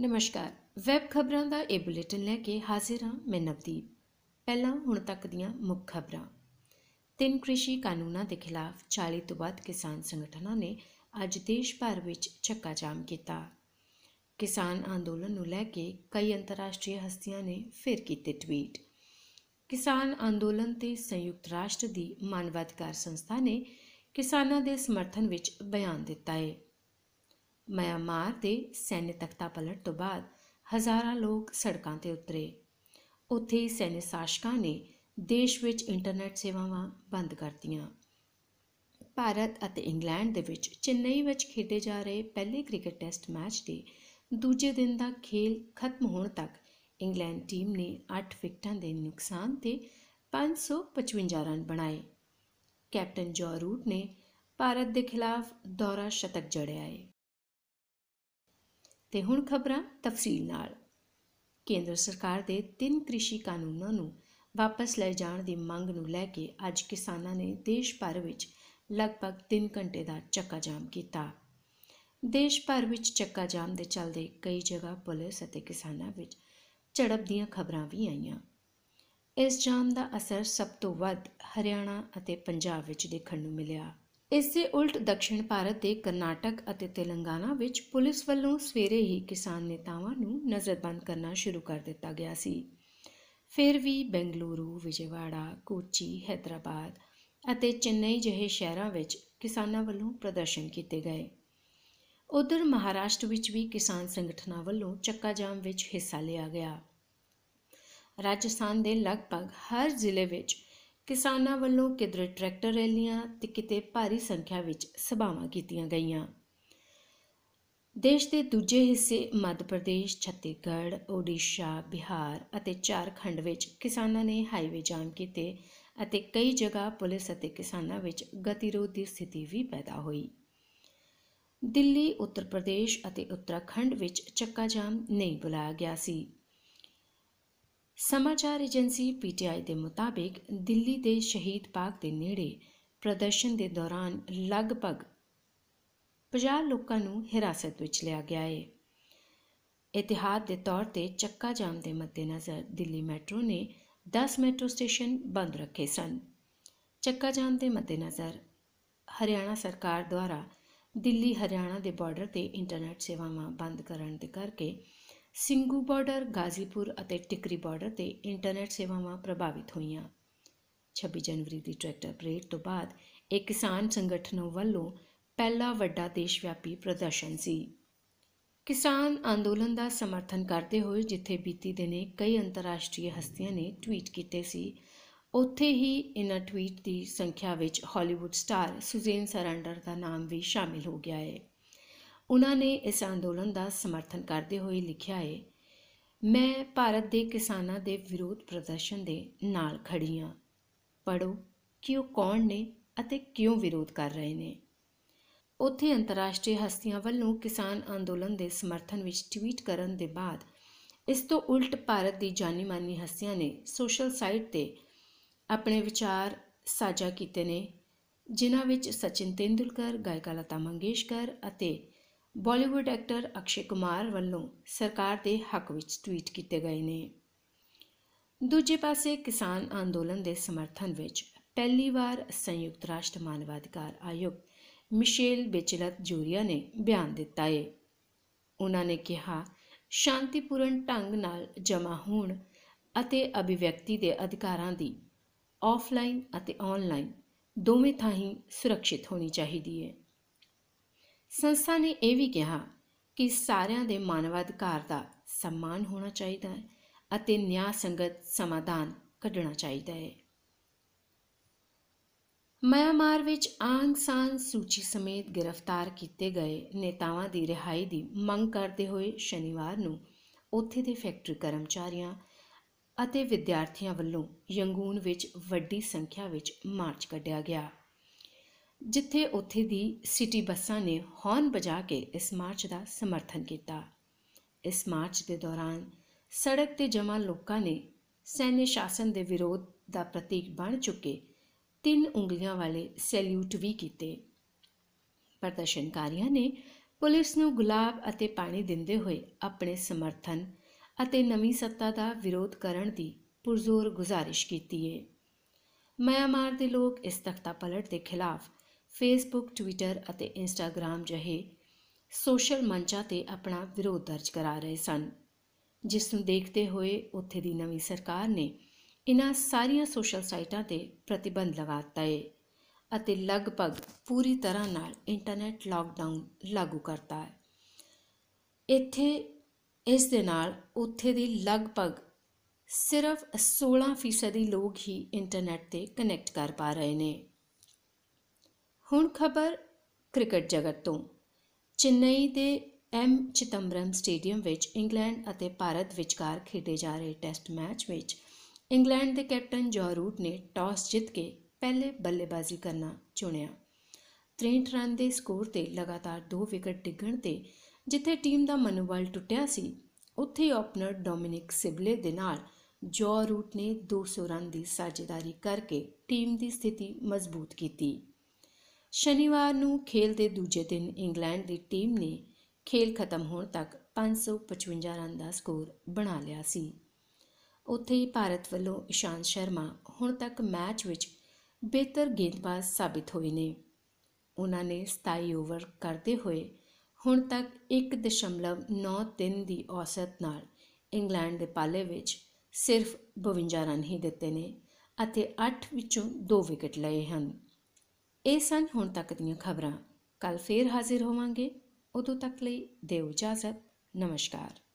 ਨਮਸਕਾਰ। ਵੈਬ ਖਬਰਾਂ ਦਾ ਇਹ ਬੁਲੇਟਿਨ ਲੈ ਕੇ ਹਾਜ਼ਰ ਹਾਂ ਮੈਂ ਨਵਦੀਪ। ਪਹਿਲਾਂ ਹੁਣ ਤੱਕ ਦੀਆਂ ਮੁੱਖ ਖਬਰਾਂ। ਤਿੰਨ ਕ੍ਰਿਸ਼ੀ ਕਾਨੂੰਨਾਂ ਦੇ ਖਿਲਾਫ 40 ਤੋਂ ਵੱਧ ਕਿਸਾਨ ਸੰਗਠਨਾਂ ਨੇ ਅੱਜ ਦੇਸ਼ ਭਰ ਵਿੱਚ ਚੱਕਾ ਜਾਮ ਕੀਤਾ। ਕਿਸਾਨ ਅੰਦੋਲਨ ਨੂੰ ਲੈ ਕੇ ਕਈ ਅੰਤਰਰਾਸ਼ਟਰੀ ਹਸਤੀਆਂ ਨੇ ਫਿਰ ਕੀਤੇ ਟਵੀਟ। ਕਿਸਾਨ ਅੰਦੋਲਨ ਤੇ ਸੰਯੁਕਤ ਰਾਸ਼ਟਰ ਦੀ ਮਾਨਵਾਧਿਕਾਰ ਸੰਸਥਾ ਨੇ ਕਿਸਾਨਾਂ ਦੇ ਸਮਰਥਨ ਵਿੱਚ ਬਿਆਨ ਦਿੱਤਾ ਹੈ ਮਿਆਂਮਾਰ ਦੇ ਸੈਨਿਕ ਤਖਤਾ ਪਲਟ ਤੋਂ ਬਾਅਦ ਹਜ਼ਾਰਾਂ ਲੋਕ ਸੜਕਾਂ ਤੇ ਉਤਰੇ। ਉੱਥੇ ਹੀ ਸੈਨਿਕ ਸ਼ਾਸਕਾਂ ਨੇ ਦੇਸ਼ ਵਿੱਚ ਇੰਟਰਨੈਟ ਸੇਵਾਵਾਂ ਬੰਦ ਕਰਤੀਆਂ। ਭਾਰਤ ਅਤੇ ਇੰਗਲੈਂਡ ਦੇ ਵਿੱਚ ਚੇਨਈ ਵਿੱਚ ਖੇਡੇ ਜਾ ਰਹੇ ਪਹਿਲੇ ਕ੍ਰਿਕਟ ਟੈਸਟ ਮੈਚ ਦੇ ਦੂਜੇ ਦਿਨ ਦਾ ਖੇਲ ਖਤਮ ਹੋਣ ਤੱਕ ਇੰਗਲੈਂਡ ਟੀਮ ਨੇ 8 ਵਿਕਟਾਂ ਦੇ ਨੁਕਸਾਨ ਤੇ 555 ਰਨ ਬਣਾਏ। ਕੈਪਟਨ ਜੋ ਰੂਟ ਨੇ ਭਾਰਤ ਦੇ ਖਿਲਾਫ ਦੌਰਾ ਸ਼ਤਕ ਜੜਿਆ ਹੈ ਤੇ ਹੁਣ ਖਬਰਾਂ ਤਫਸੀਲ ਨਾਲ। ਕੇਂਦਰ ਸਰਕਾਰ ਦੇ ਤਿੰਨ ਕ੍ਰਿਸ਼ੀ ਕਾਨੂੰਨਾਂ ਨੂੰ ਵਾਪਸ ਲੈ ਜਾਣ ਦੀ ਮੰਗ ਨੂੰ ਲੈ ਕੇ ਅੱਜ ਕਿਸਾਨਾਂ ਨੇ ਦੇਸ਼ ਭਰ ਵਿੱਚ ਲਗਭਗ 3 ਘੰਟੇ ਦਾ ਚੱਕਾ ਜਾਮ ਕੀਤਾ। ਦੇਸ਼ ਭਰ ਵਿੱਚ ਚੱਕਾ ਜਾਮ ਦੇ ਚੱਲਦੇ ਕਈ ਜਗ੍ਹਾ ਪੁਲਿਸ ਅਤੇ ਕਿਸਾਨਾਂ ਵਿੱਚ ਝੜਪ ਦੀਆਂ ਖਬਰਾਂ ਵੀ ਆਈਆਂ। ਇਸ ਜਾਮ ਦਾ ਅਸਰ ਸਭ ਤੋਂ ਵੱਧ ਹਰਿਆਣਾ ਅਤੇ ਪੰਜਾਬ ਵਿੱਚ ਦੇਖਣ ਨੂੰ ਮਿਲਿਆ। ਇਸ ਦੇ ਉਲਟ ਦક્ષਿਣ ਭਾਰਤ ਦੇ ਕਰਨਾਟਕ ਅਤੇ ਤੇਲੰਗਾਨਾ ਵਿੱਚ ਪੁਲਿਸ ਵੱਲੋਂ ਸਵੇਰੇ ਹੀ ਕਿਸਾਨ ਨੇਤਾਵਾਂ ਨੂੰ ਨਜ਼ਰਬੰਦ ਕਰਨਾ ਸ਼ੁਰੂ ਕਰ ਦਿੱਤਾ ਗਿਆ ਸੀ। ਫਿਰ ਵੀ ਬੈਂਗਲੁਰੂ, ਵਿਜੇਵਾੜਾ, ਕੋਚੀ ਹైదరాబాద్ ਅਤੇ ਚੇਨਈ ਜਿਹੇ ਸ਼ਹਿਰਾਂ ਵਿੱਚ ਕਿਸਾਨਾਂ ਵੱਲੋਂ ਪ੍ਰਦਰਸ਼ਨ ਕੀਤੇ ਗਏ। ਉਧਰ ਮਹਾਰਾਸ਼ਟਰ ਵਿੱਚ ਵੀ ਕਿਸਾਨ ਸੰਗਠਨਾਂ ਵੱਲੋਂ ਚੱਕਾ ਜਾਮ ਵਿੱਚ ਹਿੱਸਾ ਲਿਆ ਗਿਆ। ਰਾਜਸਥਾਨ ਦੇ ਲਗਭਗ ਹਰ ਜ਼ਿਲ੍ਹੇ ਵਿੱਚ ਕਿਸਾਨਾਂ ਵੱਲੋਂ ਕਿਧਰੇ ਟਰੈਕਟਰ ਰੈਲੀਆਂ ਤੇ ਕਿਤੇ ਭਾਰੀ ਸੰਖਿਆ ਵਿੱਚ ਸਭਾਵਾਂ ਕੀਤੀਆਂ ਗਈਆਂ। ਦੇਸ਼ ਦੇ ਦੂਜੇ ਹਿੱਸੇ ਮੱਧ ਪ੍ਰਦੇਸ਼, ਛੱਤੀਸਗੜ੍ਹ ਓਡੀਸ਼ਾ ਬਿਹਾਰ ਅਤੇ ਝਾਰਖੰਡ ਵਿੱਚ ਕਿਸਾਨਾਂ ਨੇ ਹਾਈਵੇ ਜਾਮ ਕੀਤੇ ਅਤੇ ਕਈ ਜਗ੍ਹਾ ਪੁਲਿਸ ਅਤੇ ਕਿਸਾਨਾਂ ਵਿੱਚ ਗਤੀਰੋਧ ਦੀ ਸਥਿਤੀ ਵੀ ਪੈਦਾ ਹੋਈ। ਦਿੱਲੀ, ਉੱਤਰ ਪ੍ਰਦੇਸ਼ ਅਤੇ ਉੱਤਰਾਖੰਡ ਵਿੱਚ ਚੱਕਾ ਜਾਮ ਨਹੀਂ ਬੁਲਾਇਆ ਗਿਆ ਸੀ। ਸਮਾਚਾਰ ਏਜੰਸੀ ਪੀਟੀਆਈ ਦੇ ਮੁਤਾਬਿਕ ਦਿੱਲੀ ਦੇ ਸ਼ਹੀਦ ਪਾਰਕ ਦੇ ਨੇੜੇ ਪ੍ਰਦਰਸ਼ਨ ਦੇ ਦੌਰਾਨ ਲਗਭਗ 50 ਲੋਕਾਂ ਨੂੰ ਹਿਰਾਸਤ ਵਿੱਚ ਲਿਆ ਗਿਆ ਹੈ ਇਤਿਹਾਦ ਦੇ ਤੌਰ ਤੇ ਚੱਕਾ ਜਾਮ ਦੇ ਮੱਦੇਨਜ਼ਰ ਦਿੱਲੀ ਮੈਟਰੋ ਨੇ 10 ਮੈਟਰੋ ਸਟੇਸ਼ਨ ਬੰਦ ਰੱਖੇ ਸਨ। ਚੱਕਾ ਜਾਮ ਦੇ ਮੱਦੇਨਜ਼ਰ ਹਰਿਆਣਾ ਸਰਕਾਰ ਦੁਆਰਾ ਦਿੱਲੀ ਹਰਿਆਣਾ ਦੇ ਬਾਰਡਰ ਤੇ ਇੰਟਰਨੈਟ ਸੇਵਾਵਾਂ ਬੰਦ ਕਰਨ ਦੇ ਕਰਕੇ ਸਿੰਗੂ ਬਾਰਡਰ, ਗਾਜ਼ੀਪੁਰ ਅਤੇ ਟਿਕਰੀ ਬਾਰਡਰ ਤੇ ਇੰਟਰਨੈਟ ਸੇਵਾਵਾਂ ਪ੍ਰਭਾਵਿਤ ਹੋਈਆਂ। 26 ਜਨਵਰੀ ਦੀ ਟਰੈਕਟਰ ਪਰੇਡ ਤੋਂ ਬਾਅਦ ਇੱਕ ਕਿਸਾਨ ਸੰਗਠਨ ਵੱਲੋਂ ਪਹਿਲਾ ਵੱਡਾ ਦੇਸ਼ ਵਿਆਪੀ ਪ੍ਰਦਰਸ਼ਨ ਸੀ। ਕਿਸਾਨ ਅੰਦੋਲਨ ਦਾ ਸਮਰਥਨ ਕਰਦੇ ਹੋਏ ਜਿੱਥੇ ਬੀਤੀ ਦਿਨੇ ਕਈ ਅੰਤਰਰਾਸ਼ਟਰੀ ਹਸਤੀਆਂ ਨੇ ਟਵੀਟ ਕੀਤੇ ਸੀ, ਉੱਥੇ ਹੀ ਇਨ੍ਹਾਂ ਟਵੀਟ ਦੀ ਸੰਖਿਆ ਵਿੱਚ ਹਾਲੀਵੁੱਡ ਸਟਾਰ ਸੁਜ਼ੇਨ ਸਰੈਂਡਰ ਦਾ ਨਾਮ ਵੀ ਸ਼ਾਮਿਲ ਹੋ ਗਿਆ ਹੈ। ਉਹਨਾਂ ਨੇ ਇਸ ਅੰਦੋਲਨ ਦਾ ਸਮਰਥਨ ਕਰਦੇ ਹੋਏ ਲਿਖਿਆ ਹੈ, ਮੈਂ ਭਾਰਤ ਦੇ ਕਿਸਾਨਾਂ ਦੇ ਵਿਰੋਧ ਪ੍ਰਦਰਸ਼ਨ ਦੇ ਨਾਲ ਖੜੀ ਹਾਂ। ਪੜੋ ਕਿ ਉਹ ਕੌਣ ਨੇ ਅਤੇ ਕਿਉਂ ਵਿਰੋਧ ਕਰ ਰਹੇ ਨੇ। ਉੱਥੇ ਅੰਤਰਰਾਸ਼ਟਰੀ ਹਸਤੀਆਂ ਵੱਲੋਂ ਕਿਸਾਨ ਅੰਦੋਲਨ ਦੇ ਸਮਰਥਨ ਵਿੱਚ ਟਵੀਟ ਕਰਨ ਦੇ ਬਾਅਦ ਇਸ ਤੋਂ ਉਲਟ ਭਾਰਤ ਦੀ ਜਾਨੀ-ਮਾਨੀ ਹਸਤੀਆਂ ਨੇ ਸੋਸ਼ਲ ਸਾਈਟ ਤੇ ਆਪਣੇ ਵਿਚਾਰ ਸਾਂਝਾ ਕੀਤੇ ਨੇ, ਜਿਨ੍ਹਾਂ ਵਿੱਚ ਸਚਿਨ ਤੇਂਦੁਲਕਰ, ਗਾਇਕਾ ਲਤਾ ਮੰਗੇਸ਼ਕਰ ਅਤੇ ਬਾਲੀਵੁੱਡ ਐਕਟਰ ਅਕਸ਼ੇ ਕੁਮਾਰ ਵੱਲੋਂ ਸਰਕਾਰ ਦੇ ਹੱਕ ਵਿੱਚ ਟਵੀਟ ਕੀਤੇ ਗਏ ਨੇ। ਦੂਜੇ ਪਾਸੇ ਕਿਸਾਨ ਅੰਦੋਲਨ ਦੇ ਸਮਰਥਨ ਵਿੱਚ ਪਹਿਲੀ ਵਾਰ ਸੰਯੁਕਤ ਰਾਸ਼ਟਰ ਮਾਨਵਾਧਿਕਾਰ ਆਯੋਗ ਮਿਸ਼ੇਲ ਬੇਚਲਤ ਜੂਰੀਆ ਨੇ ਬਿਆਨ ਦਿੱਤਾ ਹੈ ਉਹਨਾਂ ਨੇ ਕਿਹਾ, ਸ਼ਾਂਤੀਪੂਰਨ ਢੰਗ ਨਾਲ ਜਮਾ ਹੋਣ ਅਤੇ ਅਭਿਵਿਅਕਤੀ ਦੇ ਅਧਿਕਾਰਾਂ ਦੀ ਆਫਲਾਈਨ ਅਤੇ ਆਨਲਾਈਨ ਦੋਵੇਂ ਥਾਂ ਹੀ ਸੁਰੱਖਿਅਤ ਹੋਣੀ ਚਾਹੀਦੀ ਹੈ ਸੰਸਥਾ ਨੇ ਇਹ ਵੀ ਕਿਹਾ ਕਿ ਸਾਰਿਆਂ ਦੇ ਮਾਨਵਾਧਿਕਾਰ ਦਾ ਸਨਮਾਨ ਹੋਣਾ ਚਾਹੀਦਾ ਹੈ ਅਤੇ ਨਿਆਂ ਸੰਗਤ ਸਮਾਧਾਨ ਕੱਢਣਾ ਚਾਹੀਦਾ ਹੈ। ਮਿਆਂਮਾਰ ਵਿੱਚ ਆਂਗ ਸਾਨ ਸੂਚੀ ਸਮੇਤ ਗ੍ਰਿਫਤਾਰ ਕੀਤੇ ਗਏ ਨੇਤਾਵਾਂ ਦੀ ਰਿਹਾਈ ਦੀ ਮੰਗ ਕਰਦੇ ਹੋਏ ਸ਼ਨੀਵਾਰ ਨੂੰ ਉੱਥੇ ਦੇ ਫੈਕਟਰੀ ਕਰਮਚਾਰੀਆਂ ਅਤੇ ਵਿਦਿਆਰਥੀਆਂ ਵੱਲੋਂ ਯੰਗੂਨ ਵਿੱਚ ਵੱਡੀ ਸੰਖਿਆ ਵਿੱਚ ਮਾਰਚ ਕੱਢਿਆ ਗਿਆ। ਜਿੱਥੇ ਉੱਥੇ ਦੀ ਸਿਟੀ ਬੱਸਾਂ ਨੇ ਹੌਰਨ ਵਜਾ ਕੇ ਇਸ ਮਾਰਚ ਦਾ ਸਮਰਥਨ ਕੀਤਾ। ਇਸ ਮਾਰਚ ਦੇ ਦੌਰਾਨ ਸੜਕ ਤੇ ਜਮਾ ਲੋਕਾਂ ਨੇ ਸੈਨਿਕ ਸ਼ਾਸਨ ਦੇ ਵਿਰੋਧ ਦਾ ਪ੍ਰਤੀਕ ਬਣ ਚੁੱਕੇ ਤਿੰਨ ਉਂਗਲੀਆਂ ਵਾਲੇ ਸੈਲੂਟ ਵੀ ਕੀਤੇ। ਪ੍ਰਦਰਸ਼ਨਕਾਰੀਆਂ ਨੇ ਪੁਲਿਸ ਨੂੰ ਗੁਲਾਬ ਅਤੇ ਪਾਣੀ ਦਿੰਦੇ ਹੋਏ ਆਪਣੇ ਸਮਰਥਨ ਅਤੇ ਨਵੀਂ ਸੱਤਾ ਦਾ ਵਿਰੋਧ ਕਰਨ ਦੀ ਪੁਰਜ਼ੋਰ ਗੁਜ਼ਾਰਿਸ਼ ਕੀਤੀ ਹੈ ਮਿਆਂਮਾਰ ਦੇ ਲੋਕ ਇਸ ਤਖਤਾ ਪਲਟ ਦੇ ਖਿਲਾਫ ਫੇਸਬੁੱਕ ਟਵਿੱਟਰ ਅਤੇ ਇੰਸਟਾਗ੍ਰam ਜਿਹੇ ਸੋਸ਼ਲ ਮੰਚਾਂ ਤੇ ਆਪਣਾ ਵਿਰੋਧ ਦਰਜ ਕਰਾ ਰਹੇ ਸਨ, ਜਿਸ ਨੂੰ ਦੇਖਦੇ ਹੋਏ ਉੱਥੇ ਦੀ ਨਵੀਂ ਸਰਕਾਰ ਨੇ ਇਨ੍ਹਾਂ ਸਾਰੀਆਂ ਸੋਸ਼ਲ ਸਾਈਟਾਂ ਤੇ ਪ੍ਰਤੀਬੰਧ ਲਗਾ ਦਿੱਤਾ ਹੈ ਅਤੇ ਲਗਭਗ ਪੂਰੀ ਤਰ੍ਹਾਂ ਨਾਲ ਇੰਟਰਨੈਟ ਲਾਕਡਾਊਨ ਲਾਗੂ ਕਰਤਾ ਹੈ। ਇੱਥੇ, ਇਸ ਦੇ ਨਾਲ ਉੱਥੇ ਦੀ ਲਗਭਗ ਸਿਰਫ 16% ਲੋਕ ਹੀ ਇੰਟਰਨੈਟ ਤੇ ਕਨੈਕਟ ਕਰ ਪਾ ਰਹੇ ਨੇ। ਹੁਣ ਖਬਰ ਕ੍ਰਿਕਟ ਜਗਤ ਤੋਂ। ਚੇਨਈ ਦੇ ਐਮ ਚਿਦੰਬਰਮ ਸਟੇਡੀਅਮ ਵਿੱਚ ਇੰਗਲੈਂਡ ਅਤੇ ਭਾਰਤ ਵਿਚਕਾਰ ਖੇਡੇ ਜਾ ਰਹੇ ਟੈਸਟ ਮੈਚ ਵਿੱਚ ਇੰਗਲੈਂਡ ਦੇ ਕੈਪਟਨ ਜੋ ਰੂਟ ਨੇ ਟਾਸ ਜਿੱਤ ਕੇ ਪਹਿਲੇ ਬੱਲੇਬਾਜ਼ੀ ਕਰਨਾ ਚੁਣਿਆ। 63 ਰਨ ਦੇ ਸਕੋਰ ਤੇ ਲਗਾਤਾਰ ਦੋ ਵਿਕਟ ਡਿੱਗਣ ਤੇ ਜਿੱਥੇ ਟੀਮ ਦਾ ਮਨੋਬਲ ਟੁੱਟਿਆ ਸੀ, ਉੱਥੇ ਓਪਨਰ ਡੋਮਿਨਿਕ ਸਿਬਲੇ ਦੇ ਨਾਲ ਜੋ ਰੂਟ ਨੇ 200 ਰਨ ਦੀ ਸਾਝੇਦਾਰੀ ਕਰਕੇ ਟੀਮ ਦੀ ਸਥਿਤੀ ਮਜ਼ਬੂਤ ਕੀਤੀ। ਸ਼ਨੀਵਾਰ ਨੂੰ ਖੇਲ ਦੇ ਦੂਜੇ ਦਿਨ ਇੰਗਲੈਂਡ ਦੀ ਟੀਮ ਨੇ ਖੇਲ ਖਤਮ ਹੋਣ ਤੱਕ 555 ਰਨ ਦਾ ਸਕੋਰ ਬਣਾ ਲਿਆ ਸੀ। ਉੱਥੇ ਹੀ ਭਾਰਤ ਵੱਲੋਂ ਇਸ਼ਾਂਤ ਸ਼ਰਮਾ ਹੁਣ ਤੱਕ ਮੈਚ ਵਿੱਚ ਬਿਹਤਰ ਗੇਂਦਬਾਜ਼ ਸਾਬਿਤ ਹੋਏ ਨੇ। ਉਹਨਾਂ ਨੇ 27 ਓਵਰ ਕਰਦੇ ਹੋਏ ਹੁਣ ਤੱਕ 1.93 ਦੀ ਔਸਤ ਨਾਲ ਇੰਗਲੈਂਡ ਦੇ ਪਾਲੇ ਵਿੱਚ ਸਿਰਫ 52 ਰਨ ਹੀ ਦਿੱਤੇ ਨੇ ਅਤੇ 8 ਵਿੱਚੋਂ 2 ਵਿਕਟ ਲਏ ਹਨ। ਇਹ ਸਨ ਹੁਣ ਤੱਕ ਦੀਆਂ ਖਬਰਾਂ। ਕੱਲ ਫੇਰ ਹਾਜ਼ਰ ਹੋਵਾਂਗੇ। ਉਦੋਂ ਤੱਕ ਲਈ ਦਿਓ ਇਜਾਜ਼ਤ। ਨਮਸਕਾਰ।